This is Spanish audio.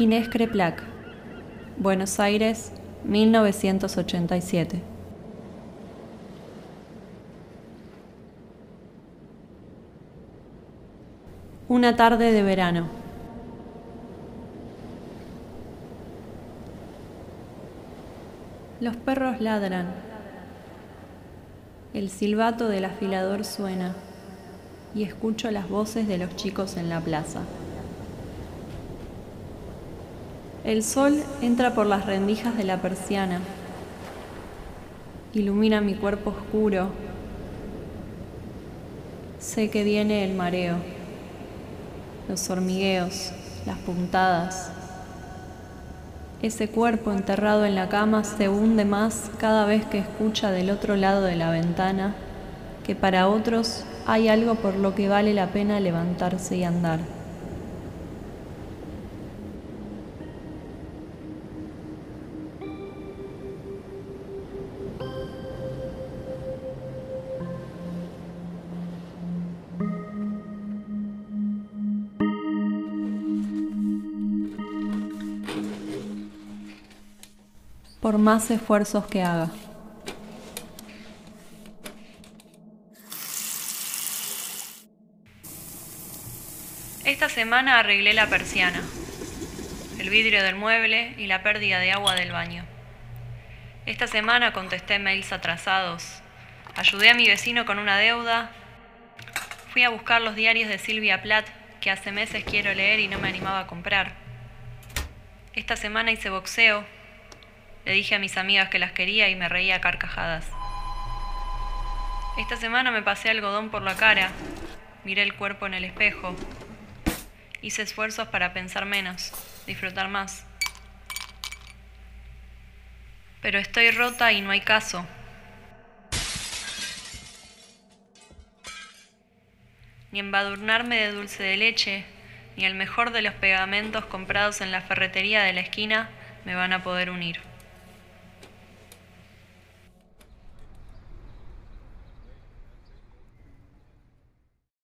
Inés Creplac, Buenos Aires, 1987. Una tarde de verano. Los perros ladran. El silbato del afilador suena y escucho las voces de los chicos en la plaza. El sol entra por las rendijas de la persiana, ilumina mi cuerpo oscuro. Sé que viene el mareo, los hormigueos, las puntadas. Ese cuerpo enterrado en la cama se hunde más cada vez que escucha del otro lado de la ventana que para otros hay algo por lo que vale la pena levantarse y andar. Por más esfuerzos que haga. Esta semana arreglé la persiana, el vidrio del mueble y la pérdida de agua del baño. Esta semana contesté mails atrasados, ayudé a mi vecino con una deuda, fui a buscar los diarios de Silvia Plath que hace meses quiero leer y no me animaba a comprar. Esta semana hice boxeo, le dije a mis amigas que las quería y me reía a carcajadas. Esta semana me pasé algodón por la cara, miré el cuerpo en el espejo, hice esfuerzos para pensar menos, disfrutar más. Pero estoy rota y no hay caso. Ni embadurnarme de dulce de leche, ni el mejor de los pegamentos comprados en la ferretería de la esquina me van a poder unir.